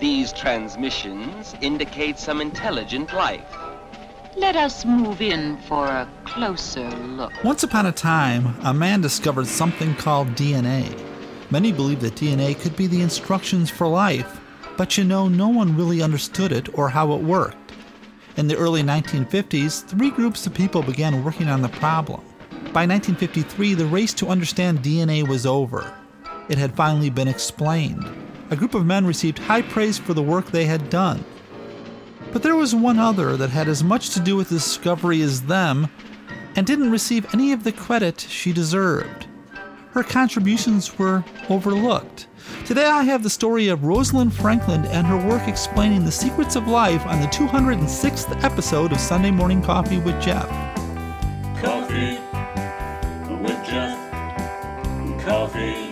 These transmissions indicate some intelligent life. Let us move in for a closer look. Once upon a time, a man discovered something called DNA. Many believe that DNA could be the instructions for life, but you know, no one really understood it or how it worked. In the early 1950s, three groups of people began working on the problem. By 1953, the race to understand DNA was over. It had finally been explained. A group of men received high praise for the work they had done. But there was one other that had as much to do with the discovery as them and didn't receive any of the credit she deserved. Her contributions were overlooked. Today I have the story of Rosalind Franklin and her work explaining the secrets of life on the 206th episode of Sunday Morning Coffee with Jeff. Coffee with Jeff. Coffee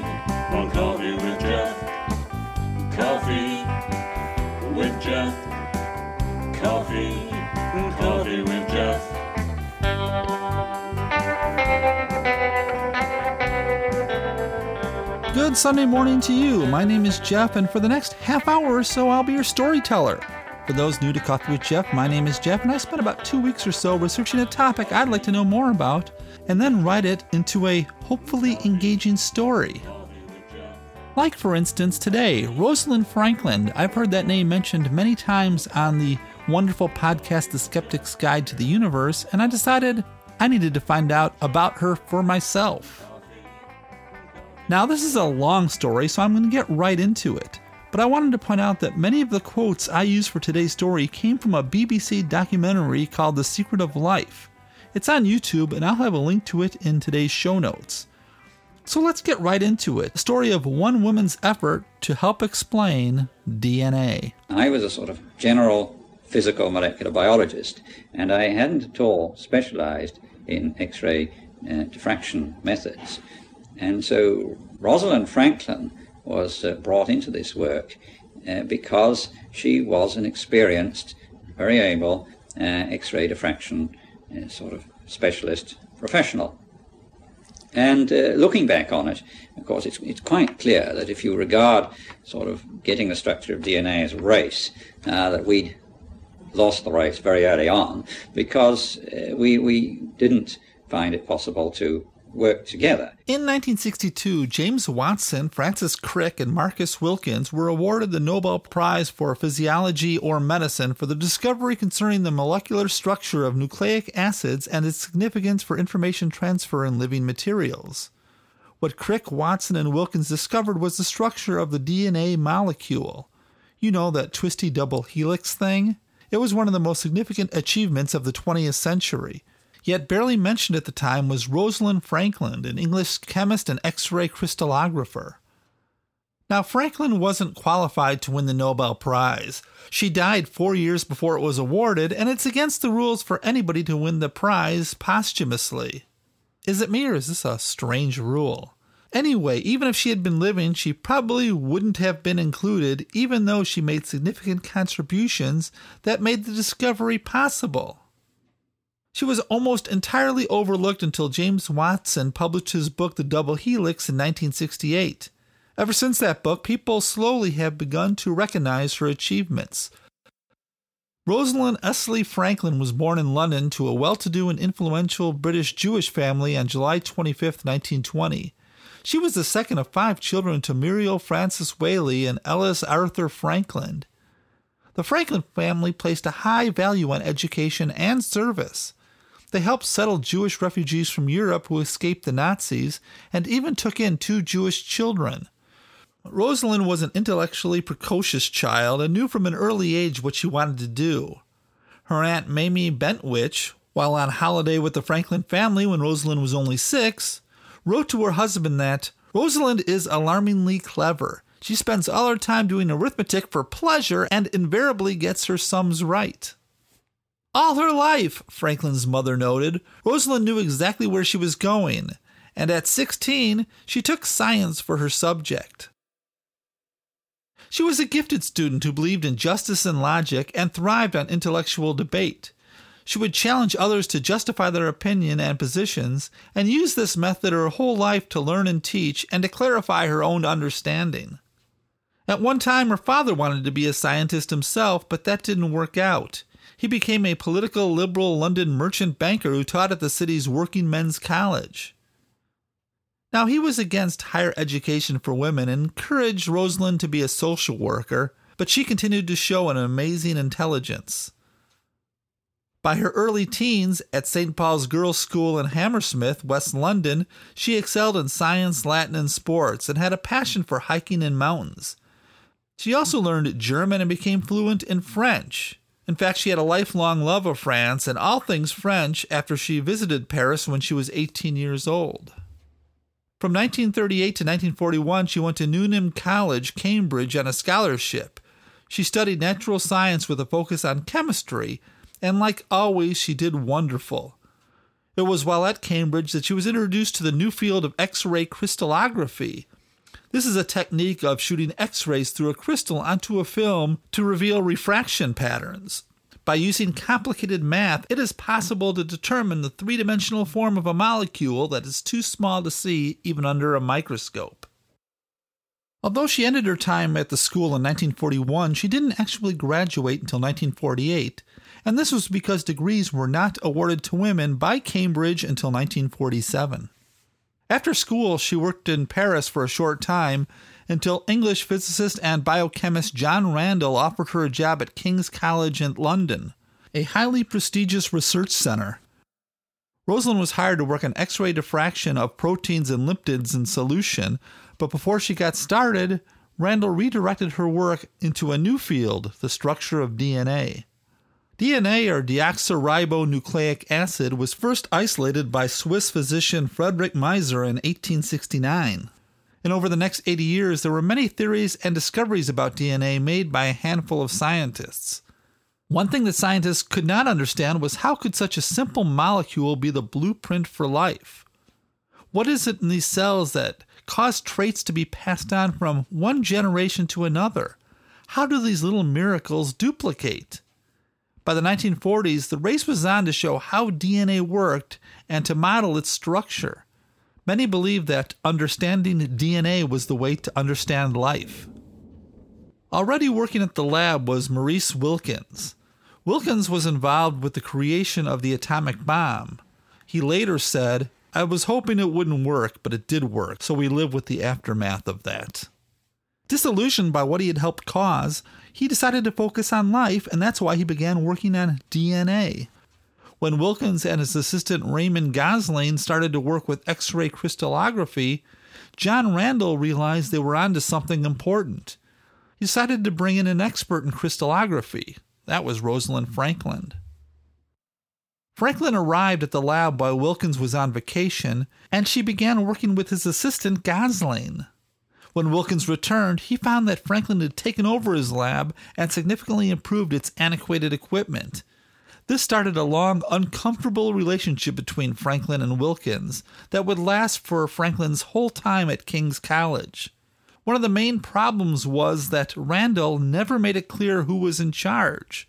Good Sunday morning to you. My name is Jeff, and for the next half hour or so, I'll be your storyteller. For those new to Coffee with Jeff, my name is Jeff, and I spent about two weeks or so researching a topic I'd like to know more about, and then write it into a hopefully engaging story. Like, for instance, today, Rosalind Franklin. I've heard that name mentioned many times on the wonderful podcast, The Skeptic's Guide to the Universe, and I decided I needed to find out about her for myself. Now, this is a long story, so I'm going to get right into it. But I wanted to point out that many of the quotes I use for today's story came from a BBC documentary called The Secret of Life. It's on YouTube, and I'll have a link to it in today's show notes. So let's get right into it. The story of one woman's effort to help explain DNA. I was a sort of general physical molecular biologist, and I hadn't at all specialized in X ray uh, diffraction methods. And so Rosalind Franklin was uh, brought into this work uh, because she was an experienced, very able uh, X ray diffraction uh, sort of specialist professional. And uh, looking back on it, of course, it's, it's quite clear that if you regard sort of getting the structure of DNA as a race, uh, that we lost the race very early on because we, we didn't find it possible to work together. In 1962, James Watson, Francis Crick, and Marcus Wilkins were awarded the Nobel Prize for Physiology or Medicine for the discovery concerning the molecular structure of nucleic acids and its significance for information transfer in living materials. What Crick, Watson, and Wilkins discovered was the structure of the DNA molecule. You know, that twisty double helix thing? It was one of the most significant achievements of the 20th century. Yet barely mentioned at the time was Rosalind Franklin, an English chemist and X ray crystallographer. Now, Franklin wasn't qualified to win the Nobel Prize. She died four years before it was awarded, and it's against the rules for anybody to win the prize posthumously. Is it me, or is this a strange rule? Anyway, even if she had been living, she probably wouldn't have been included, even though she made significant contributions that made the discovery possible. She was almost entirely overlooked until James Watson published his book, The Double Helix, in 1968. Ever since that book, people slowly have begun to recognize her achievements. Rosalind Elsie Franklin was born in London to a well to do and influential British Jewish family on July 25, 1920. She was the second of five children to Muriel Frances Waley and Ellis Arthur Franklin. The Franklin family placed a high value on education and service. They helped settle Jewish refugees from Europe who escaped the Nazis and even took in two Jewish children. Rosalind was an intellectually precocious child and knew from an early age what she wanted to do. Her aunt Mamie Bentwich, while on holiday with the Franklin family when Rosalind was only six, wrote to her husband that Rosalind is alarmingly clever. She spends all her time doing arithmetic for pleasure and invariably gets her sums right. All her life, Franklin's mother noted, Rosalind knew exactly where she was going, and at 16, she took science for her subject. She was a gifted student who believed in justice and logic and thrived on intellectual debate. She would challenge others to justify their opinion and positions, and use this method her whole life to learn and teach and to clarify her own understanding. At one time, her father wanted to be a scientist himself, but that didn't work out. He became a political liberal London merchant banker who taught at the city's working men's college. Now, he was against higher education for women and encouraged Rosalind to be a social worker, but she continued to show an amazing intelligence. By her early teens at St. Paul's Girls' School in Hammersmith, West London, she excelled in science, Latin, and sports and had a passion for hiking in mountains. She also learned German and became fluent in French. In fact, she had a lifelong love of France and all things French after she visited Paris when she was 18 years old. From 1938 to 1941, she went to Newnham College, Cambridge, on a scholarship. She studied natural science with a focus on chemistry, and like always, she did wonderful. It was while at Cambridge that she was introduced to the new field of X ray crystallography. This is a technique of shooting X rays through a crystal onto a film to reveal refraction patterns. By using complicated math, it is possible to determine the three dimensional form of a molecule that is too small to see even under a microscope. Although she ended her time at the school in 1941, she didn't actually graduate until 1948, and this was because degrees were not awarded to women by Cambridge until 1947. After school, she worked in Paris for a short time until English physicist and biochemist John Randall offered her a job at King's College in London, a highly prestigious research center. Rosalind was hired to work on X ray diffraction of proteins and lipids in solution, but before she got started, Randall redirected her work into a new field, the structure of DNA. DNA, or deoxyribonucleic acid, was first isolated by Swiss physician Frederick Miescher in 1869 and over the next 80 years, there were many theories and discoveries about DNA made by a handful of scientists. One thing that scientists could not understand was how could such a simple molecule be the blueprint for life? What is it in these cells that cause traits to be passed on from one generation to another? How do these little miracles duplicate? By the 1940s, the race was on to show how DNA worked and to model its structure. Many believed that understanding DNA was the way to understand life. Already working at the lab was Maurice Wilkins. Wilkins was involved with the creation of the atomic bomb. He later said, I was hoping it wouldn't work, but it did work, so we live with the aftermath of that. Disillusioned by what he had helped cause, he decided to focus on life, and that's why he began working on DNA. When Wilkins and his assistant Raymond Gosling started to work with X ray crystallography, John Randall realized they were onto something important. He decided to bring in an expert in crystallography. That was Rosalind Franklin. Franklin arrived at the lab while Wilkins was on vacation, and she began working with his assistant Gosling. When Wilkins returned, he found that Franklin had taken over his lab and significantly improved its antiquated equipment. This started a long, uncomfortable relationship between Franklin and Wilkins that would last for Franklin's whole time at King's College. One of the main problems was that Randall never made it clear who was in charge.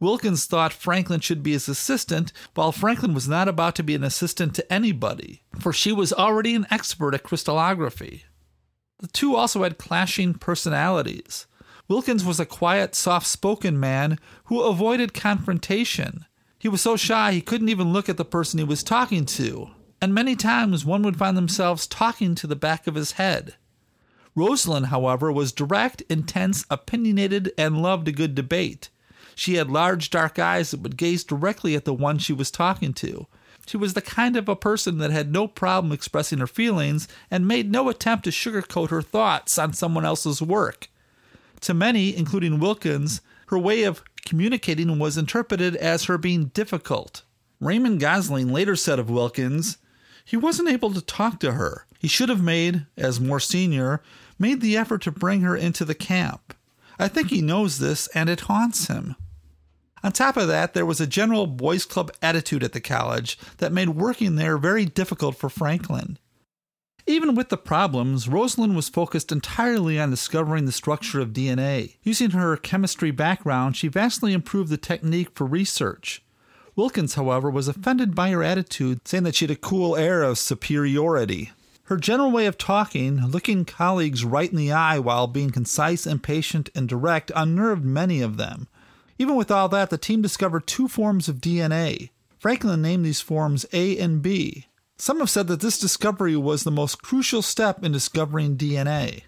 Wilkins thought Franklin should be his assistant, while Franklin was not about to be an assistant to anybody, for she was already an expert at crystallography. The two also had clashing personalities. Wilkins was a quiet, soft spoken man who avoided confrontation. He was so shy he couldn't even look at the person he was talking to, and many times one would find themselves talking to the back of his head. Rosalind, however, was direct, intense, opinionated, and loved a good debate. She had large dark eyes that would gaze directly at the one she was talking to. She was the kind of a person that had no problem expressing her feelings and made no attempt to sugarcoat her thoughts on someone else's work. To many, including Wilkins, her way of communicating was interpreted as her being difficult. Raymond Gosling later said of Wilkins, he wasn't able to talk to her. He should have made, as more senior, made the effort to bring her into the camp. I think he knows this, and it haunts him. On top of that, there was a general boys' club attitude at the college that made working there very difficult for Franklin. Even with the problems, Rosalind was focused entirely on discovering the structure of DNA. Using her chemistry background, she vastly improved the technique for research. Wilkins, however, was offended by her attitude, saying that she had a cool air of superiority. Her general way of talking, looking colleagues right in the eye while being concise and patient and direct, unnerved many of them. Even with all that, the team discovered two forms of DNA. Franklin named these forms A and B. Some have said that this discovery was the most crucial step in discovering DNA.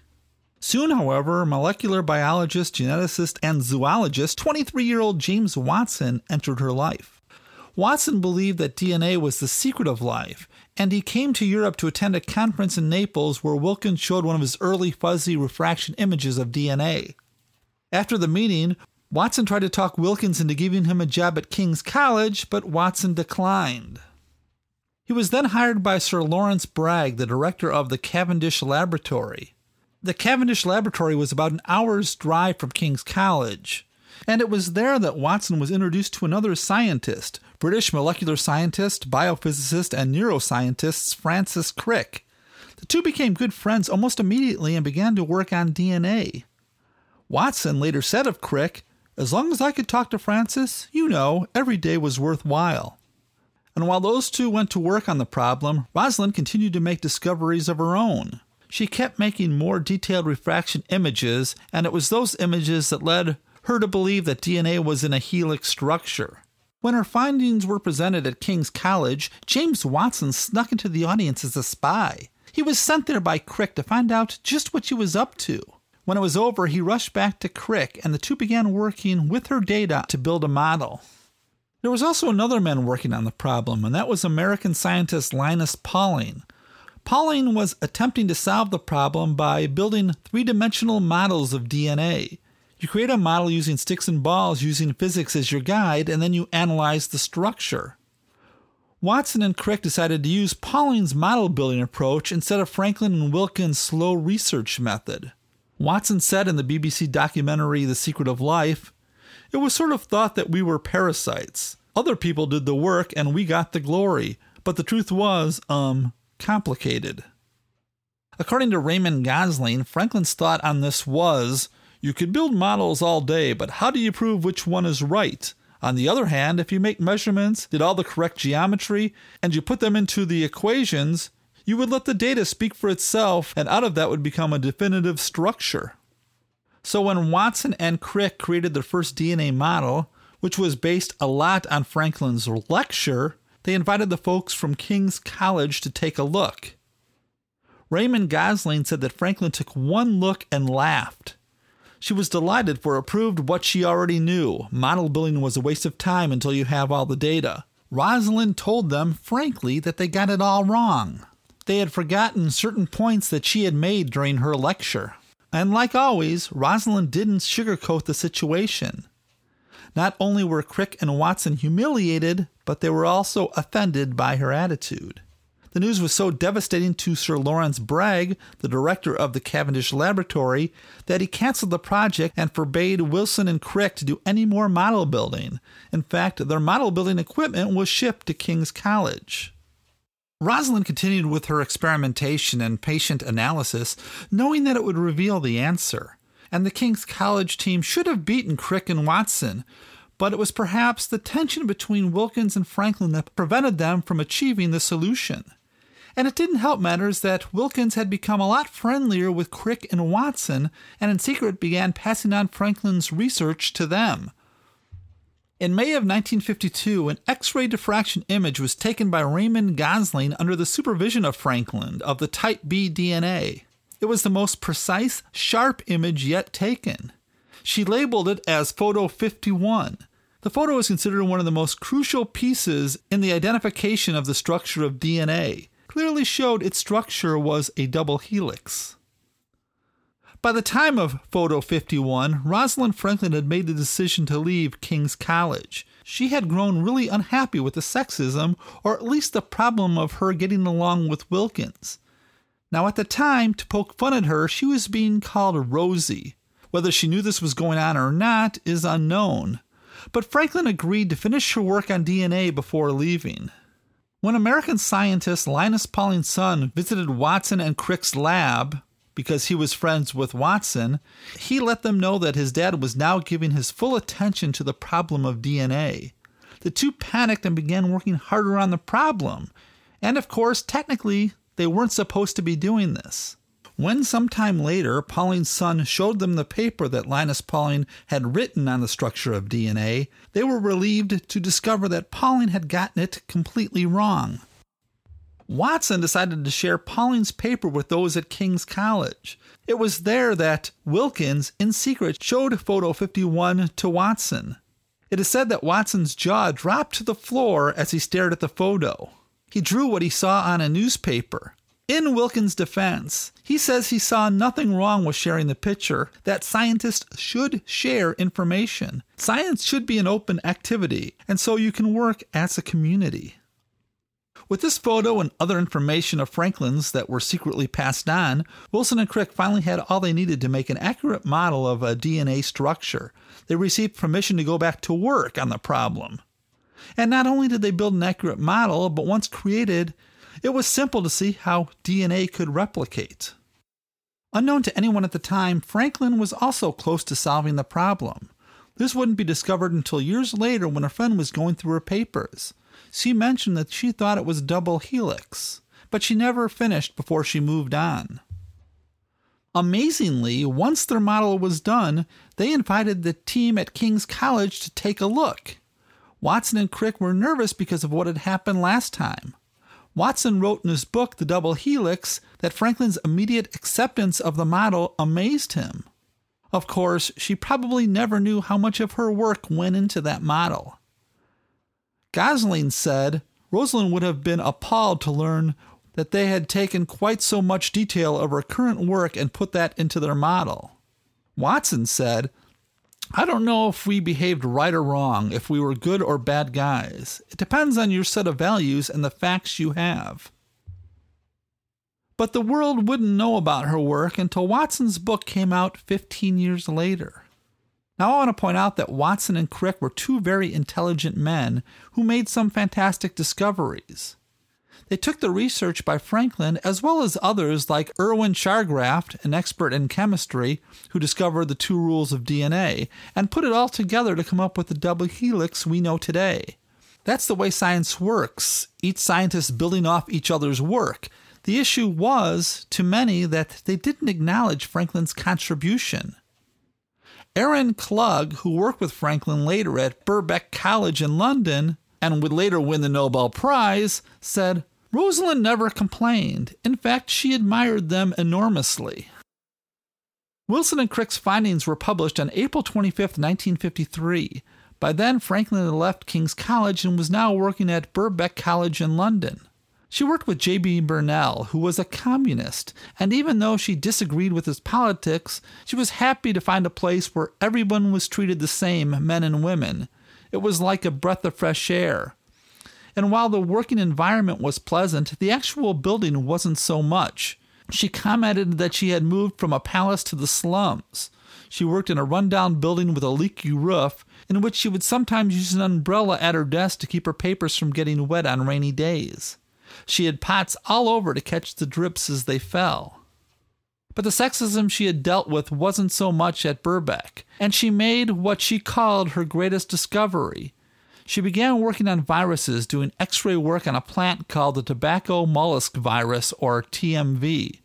Soon, however, molecular biologist, geneticist, and zoologist 23 year old James Watson entered her life. Watson believed that DNA was the secret of life, and he came to Europe to attend a conference in Naples where Wilkins showed one of his early fuzzy refraction images of DNA. After the meeting, Watson tried to talk Wilkins into giving him a job at King's College, but Watson declined. He was then hired by Sir Lawrence Bragg, the director of the Cavendish Laboratory. The Cavendish Laboratory was about an hour's drive from King's College, and it was there that Watson was introduced to another scientist, British molecular scientist, biophysicist, and neuroscientist Francis Crick. The two became good friends almost immediately and began to work on DNA. Watson later said of Crick, As long as I could talk to Francis, you know, every day was worthwhile. And while those two went to work on the problem, Rosalind continued to make discoveries of her own. She kept making more detailed refraction images, and it was those images that led her to believe that DNA was in a helix structure. When her findings were presented at King's College, James Watson snuck into the audience as a spy. He was sent there by Crick to find out just what she was up to. When it was over, he rushed back to Crick, and the two began working with her data to build a model. There was also another man working on the problem, and that was American scientist Linus Pauling. Pauling was attempting to solve the problem by building three dimensional models of DNA. You create a model using sticks and balls using physics as your guide, and then you analyze the structure. Watson and Crick decided to use Pauling's model building approach instead of Franklin and Wilkins' slow research method. Watson said in the BBC documentary The Secret of Life, It was sort of thought that we were parasites. Other people did the work and we got the glory, but the truth was, um, complicated. According to Raymond Gosling, Franklin's thought on this was you could build models all day, but how do you prove which one is right? On the other hand, if you make measurements, did all the correct geometry, and you put them into the equations, you would let the data speak for itself, and out of that would become a definitive structure. So when Watson and Crick created their first DNA model, which was based a lot on Franklin's lecture, they invited the folks from King's College to take a look. Raymond Gosling said that Franklin took one look and laughed. She was delighted for it proved what she already knew. Model building was a waste of time until you have all the data. Rosalind told them, frankly, that they got it all wrong. They had forgotten certain points that she had made during her lecture. And like always, Rosalind didn't sugarcoat the situation. Not only were Crick and Watson humiliated, but they were also offended by her attitude. The news was so devastating to Sir Lawrence Bragg, the director of the Cavendish Laboratory, that he canceled the project and forbade Wilson and Crick to do any more model building. In fact, their model building equipment was shipped to King's College. Rosalind continued with her experimentation and patient analysis, knowing that it would reveal the answer. And the King's College team should have beaten Crick and Watson, but it was perhaps the tension between Wilkins and Franklin that prevented them from achieving the solution. And it didn't help matters that Wilkins had become a lot friendlier with Crick and Watson, and in secret began passing on Franklin's research to them. In May of 1952, an X ray diffraction image was taken by Raymond Gosling under the supervision of Franklin of the type B DNA. It was the most precise, sharp image yet taken. She labeled it as Photo 51. The photo is considered one of the most crucial pieces in the identification of the structure of DNA clearly showed its structure was a double helix. By the time of Photo 51, Rosalind Franklin had made the decision to leave King's College. She had grown really unhappy with the sexism, or at least the problem of her getting along with Wilkins. Now, at the time, to poke fun at her, she was being called Rosie. Whether she knew this was going on or not is unknown. But Franklin agreed to finish her work on DNA before leaving. When American scientist Linus Pauling's son visited Watson and Crick's lab, because he was friends with Watson, he let them know that his dad was now giving his full attention to the problem of DNA. The two panicked and began working harder on the problem. And of course, technically, They weren't supposed to be doing this. When sometime later Pauling's son showed them the paper that Linus Pauling had written on the structure of DNA, they were relieved to discover that Pauling had gotten it completely wrong. Watson decided to share Pauling's paper with those at King's College. It was there that Wilkins, in secret, showed photo 51 to Watson. It is said that Watson's jaw dropped to the floor as he stared at the photo. He drew what he saw on a newspaper. In Wilkins' defense, he says he saw nothing wrong with sharing the picture, that scientists should share information. Science should be an open activity, and so you can work as a community. With this photo and other information of Franklin's that were secretly passed on, Wilson and Crick finally had all they needed to make an accurate model of a DNA structure. They received permission to go back to work on the problem. And not only did they build an accurate model, but once created, it was simple to see how DNA could replicate. Unknown to anyone at the time, Franklin was also close to solving the problem. This wouldn't be discovered until years later when a friend was going through her papers. She mentioned that she thought it was double helix, but she never finished before she moved on. Amazingly, once their model was done, they invited the team at King's College to take a look. Watson and Crick were nervous because of what had happened last time. Watson wrote in his book, The Double Helix, that Franklin's immediate acceptance of the model amazed him. Of course, she probably never knew how much of her work went into that model. Gosling said Rosalind would have been appalled to learn that they had taken quite so much detail of her current work and put that into their model. Watson said I don't know if we behaved right or wrong, if we were good or bad guys. It depends on your set of values and the facts you have. But the world wouldn't know about her work until Watson's book came out 15 years later. Now, I want to point out that Watson and Crick were two very intelligent men who made some fantastic discoveries. They took the research by Franklin as well as others like Erwin Chargaff, an expert in chemistry who discovered the two rules of DNA, and put it all together to come up with the double helix we know today. That's the way science works, each scientist building off each other's work. The issue was, to many, that they didn't acknowledge Franklin's contribution. Aaron Klug, who worked with Franklin later at Birkbeck College in London and would later win the Nobel Prize, said, Rosalind never complained. In fact, she admired them enormously. Wilson and Crick's findings were published on April 25, 1953. By then, Franklin had left King's College and was now working at Birkbeck College in London. She worked with J.D. Bernal, who was a communist, and even though she disagreed with his politics, she was happy to find a place where everyone was treated the same, men and women. It was like a breath of fresh air. And while the working environment was pleasant, the actual building wasn't so much. She commented that she had moved from a palace to the slums. She worked in a rundown building with a leaky roof, in which she would sometimes use an umbrella at her desk to keep her papers from getting wet on rainy days. She had pots all over to catch the drips as they fell. But the sexism she had dealt with wasn't so much at Birkbeck, and she made what she called her greatest discovery she began working on viruses, doing x ray work on a plant called the tobacco mosaic virus, or TMV.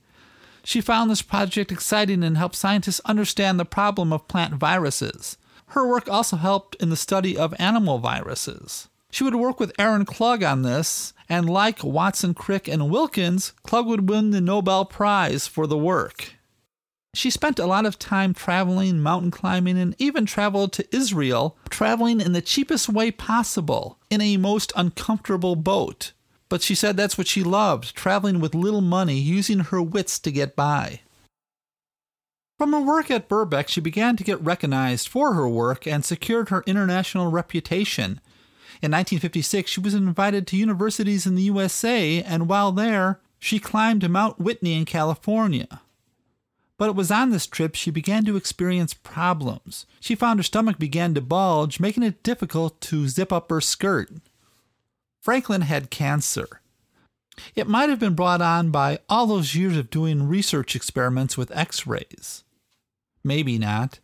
She found this project exciting and helped scientists understand the problem of plant viruses. Her work also helped in the study of animal viruses. She would work with Aaron Klug on this, and like Watson, Crick, and Wilkins, Klug would win the Nobel Prize for the work. She spent a lot of time traveling, mountain climbing, and even traveled to Israel, traveling in the cheapest way possible, in a most uncomfortable boat. But she said that's what she loved traveling with little money, using her wits to get by. From her work at Birkbeck, she began to get recognized for her work and secured her international reputation. In 1956, she was invited to universities in the USA, and while there, she climbed Mount Whitney in California. But it was on this trip she began to experience problems. She found her stomach began to bulge, making it difficult to zip up her skirt. Franklin had cancer. It might have been brought on by all those years of doing research experiments with x rays. Maybe not.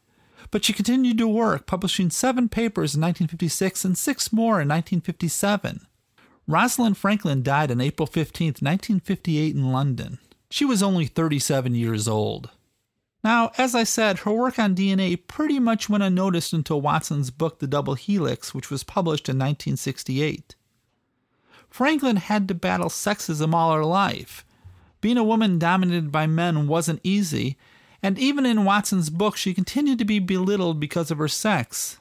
But she continued to work, publishing seven papers in 1956 and six more in 1957. Rosalind Franklin died on April 15, 1958, in London. She was only 37 years old. Now, as I said, her work on DNA pretty much went unnoticed until Watson's book, The Double Helix, which was published in 1968. Franklin had to battle sexism all her life. Being a woman dominated by men wasn't easy, and even in Watson's book, she continued to be belittled because of her sex.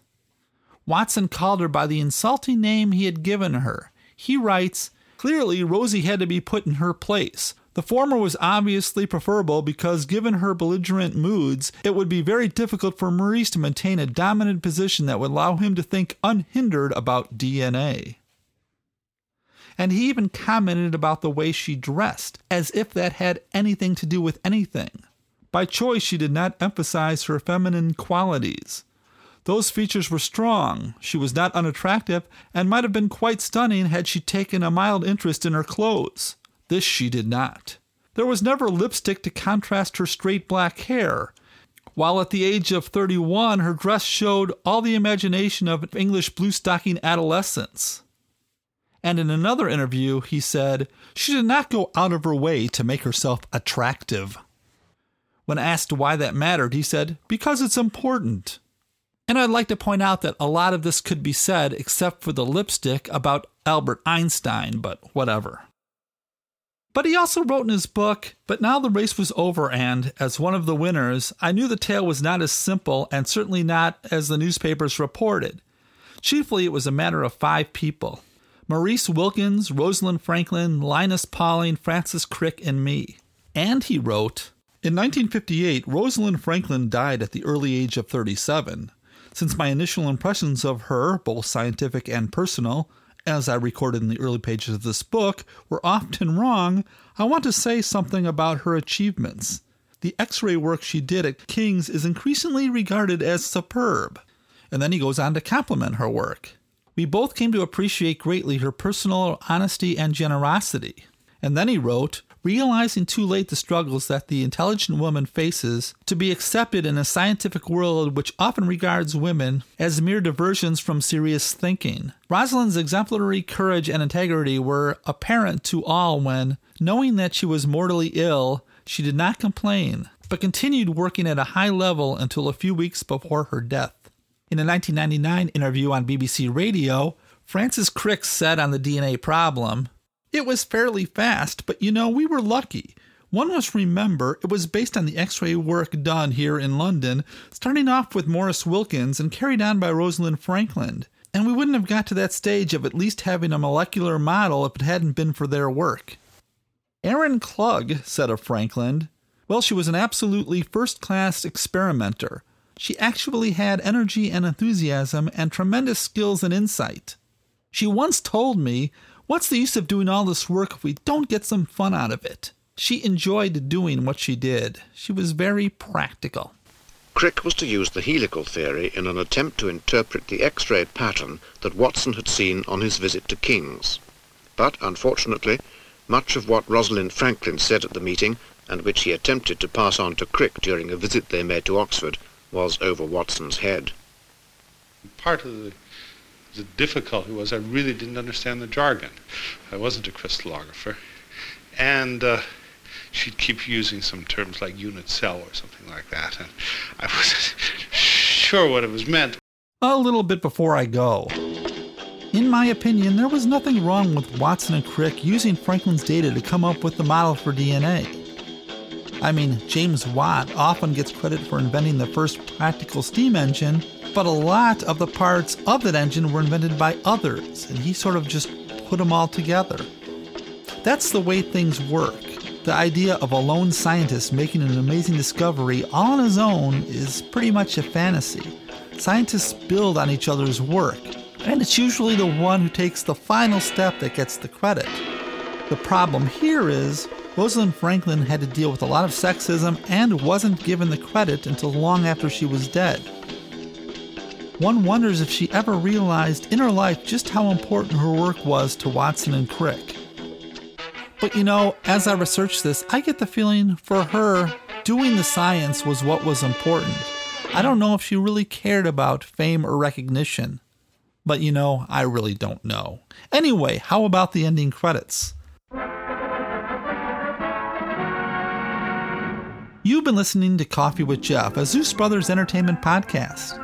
Watson called her by the insulting name he had given her. He writes, Clearly, Rosie had to be put in her place. The former was obviously preferable because, given her belligerent moods, it would be very difficult for Maurice to maintain a dominant position that would allow him to think unhindered about DNA. And he even commented about the way she dressed, as if that had anything to do with anything. By choice, she did not emphasize her feminine qualities. Those features were strong. She was not unattractive and might have been quite stunning had she taken a mild interest in her clothes. This she did not. There was never lipstick to contrast her straight black hair, while at the age of 31 her dress showed all the imagination of an English blue stocking adolescence. And in another interview, he said, She did not go out of her way to make herself attractive. When asked why that mattered, he said, Because it's important. And I'd like to point out that a lot of this could be said, except for the lipstick, about Albert Einstein, but whatever. But he also wrote in his book, But now the race was over, and, as one of the winners, I knew the tale was not as simple and certainly not as the newspapers reported. Chiefly, it was a matter of five people Maurice Wilkins, Rosalind Franklin, Linus Pauling, Francis Crick, and me. And he wrote, in 1958, Rosalind Franklin died at the early age of 37. Since my initial impressions of her, both scientific and personal, as I recorded in the early pages of this book, were often wrong, I want to say something about her achievements. The x ray work she did at King's is increasingly regarded as superb. And then he goes on to compliment her work. We both came to appreciate greatly her personal honesty and generosity. And then he wrote, realizing too late the struggles that the intelligent woman faces to be accepted in a scientific world which often regards women as mere diversions from serious thinking. Rosalind's exemplary courage and integrity were apparent to all when, knowing that she was mortally ill, she did not complain, but continued working at a high level until a few weeks before her death. In a 1999 interview on BBC Radio, Francis Crick said on the DNA problem, it was fairly fast, but you know, we were lucky. One must remember it was based on the x ray work done here in London, starting off with Maurice Wilkins and carried on by Rosalind Franklin. And we wouldn't have got to that stage of at least having a molecular model if it hadn't been for their work. Aaron Klug said of Franklin, Well, she was an absolutely first class experimenter. She actually had energy and enthusiasm and tremendous skills and insight. She once told me What's the use of doing all this work if we don't get some fun out of it? She enjoyed doing what she did. She was very practical. Crick was to use the helical theory in an attempt to interpret the X-ray pattern that Watson had seen on his visit to King's. But, unfortunately, much of what Rosalind Franklin said at the meeting, and which he attempted to pass on to Crick during a visit they made to Oxford, was over Watson's head. Part of the the difficulty was I really didn't understand the jargon. I wasn't a crystallographer. And uh, she'd keep using some terms like unit cell or something like that. And I wasn't sure what it was meant. A little bit before I go. In my opinion, there was nothing wrong with Watson and Crick using Franklin's data to come up with the model for DNA. I mean, James Watt often gets credit for inventing the first practical steam engine, but a lot of the parts of that engine were invented by others, and he sort of just put them all together. That's the way things work. The idea of a lone scientist making an amazing discovery all on his own is pretty much a fantasy. Scientists build on each other's work, and it's usually the one who takes the final step that gets the credit. The problem here is Rosalind Franklin had to deal with a lot of sexism and wasn't given the credit until long after she was dead. One wonders if she ever realized in her life just how important her work was to Watson and Crick. But you know, as I researched this, I get the feeling for her, doing the science was what was important. I don't know if she really cared about fame or recognition. But you know, I really don't know. Anyway, how about the ending credits? You've been listening to Coffee with Jeff, a Zeus Brothers Entertainment podcast.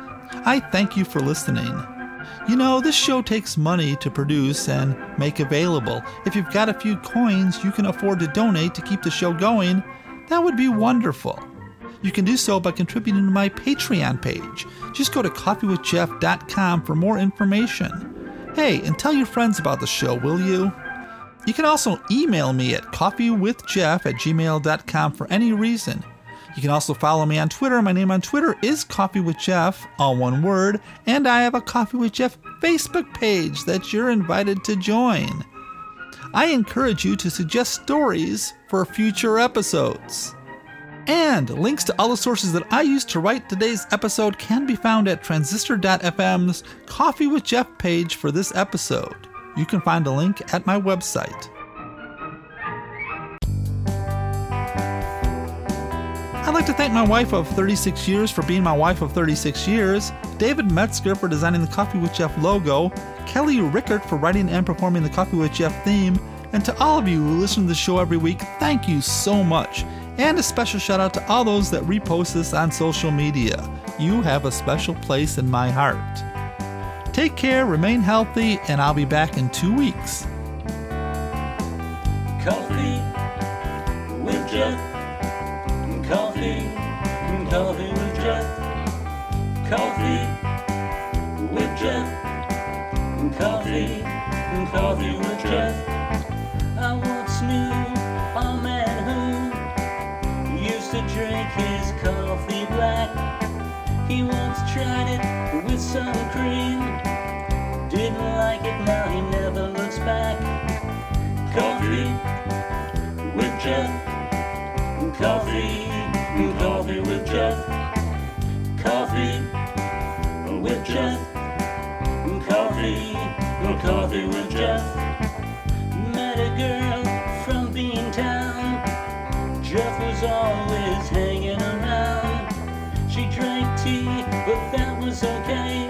I thank you for listening. You know, this show takes money to produce and make available. If you've got a few coins you can afford to donate to keep the show going, that would be wonderful. You can do so by contributing to my Patreon page. Just go to coffeewithjeff.com for more information. Hey, and tell your friends about the show, will you? You can also email me at coffeewithjeff at gmail.com for any reason. You can also follow me on Twitter. My name on Twitter is Coffee with Jeff, all one word, and I have a Coffee with Jeff Facebook page that you're invited to join. I encourage you to suggest stories for future episodes. And links to all the sources that I used to write today's episode can be found at transistor.fm's Coffee with Jeff page for this episode. You can find a link at my website. Like to thank my wife of 36 years for being my wife of 36 years, David Metzger for designing the Coffee with Jeff logo, Kelly Rickert for writing and performing the Coffee with Jeff theme, and to all of you who listen to the show every week, thank you so much. And a special shout out to all those that repost this on social media. You have a special place in my heart. Take care, remain healthy, and I'll be back in two weeks. Coffee with Jeff. Coffee, coffee with Jeff. Coffee with Jeff. Coffee, coffee with Jeff. I once knew a man who used to drink his coffee black. He once tried it with some cream. Didn't like it, now he never looks back. Coffee with Jeff. Coffee, coffee with Jeff. Coffee with Jeff. Coffee, coffee with Jeff. Met a girl from Beantown. Jeff was always hanging around. She drank tea, but that was okay.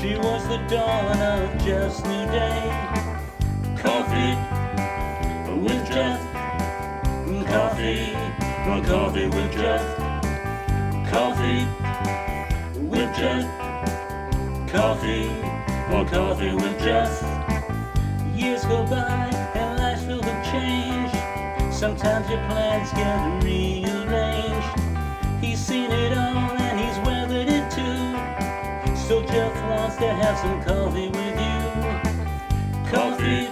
She was the dawn of Jeff's new day. Coffee coffee with Jeff. Coffee Jeff. Coffee, coffee with Jeff. Years go by and life's filled with change. Sometimes your plans get rearranged. He's seen it all and he's weathered it too. So Jeff wants to have some coffee with you. Coffee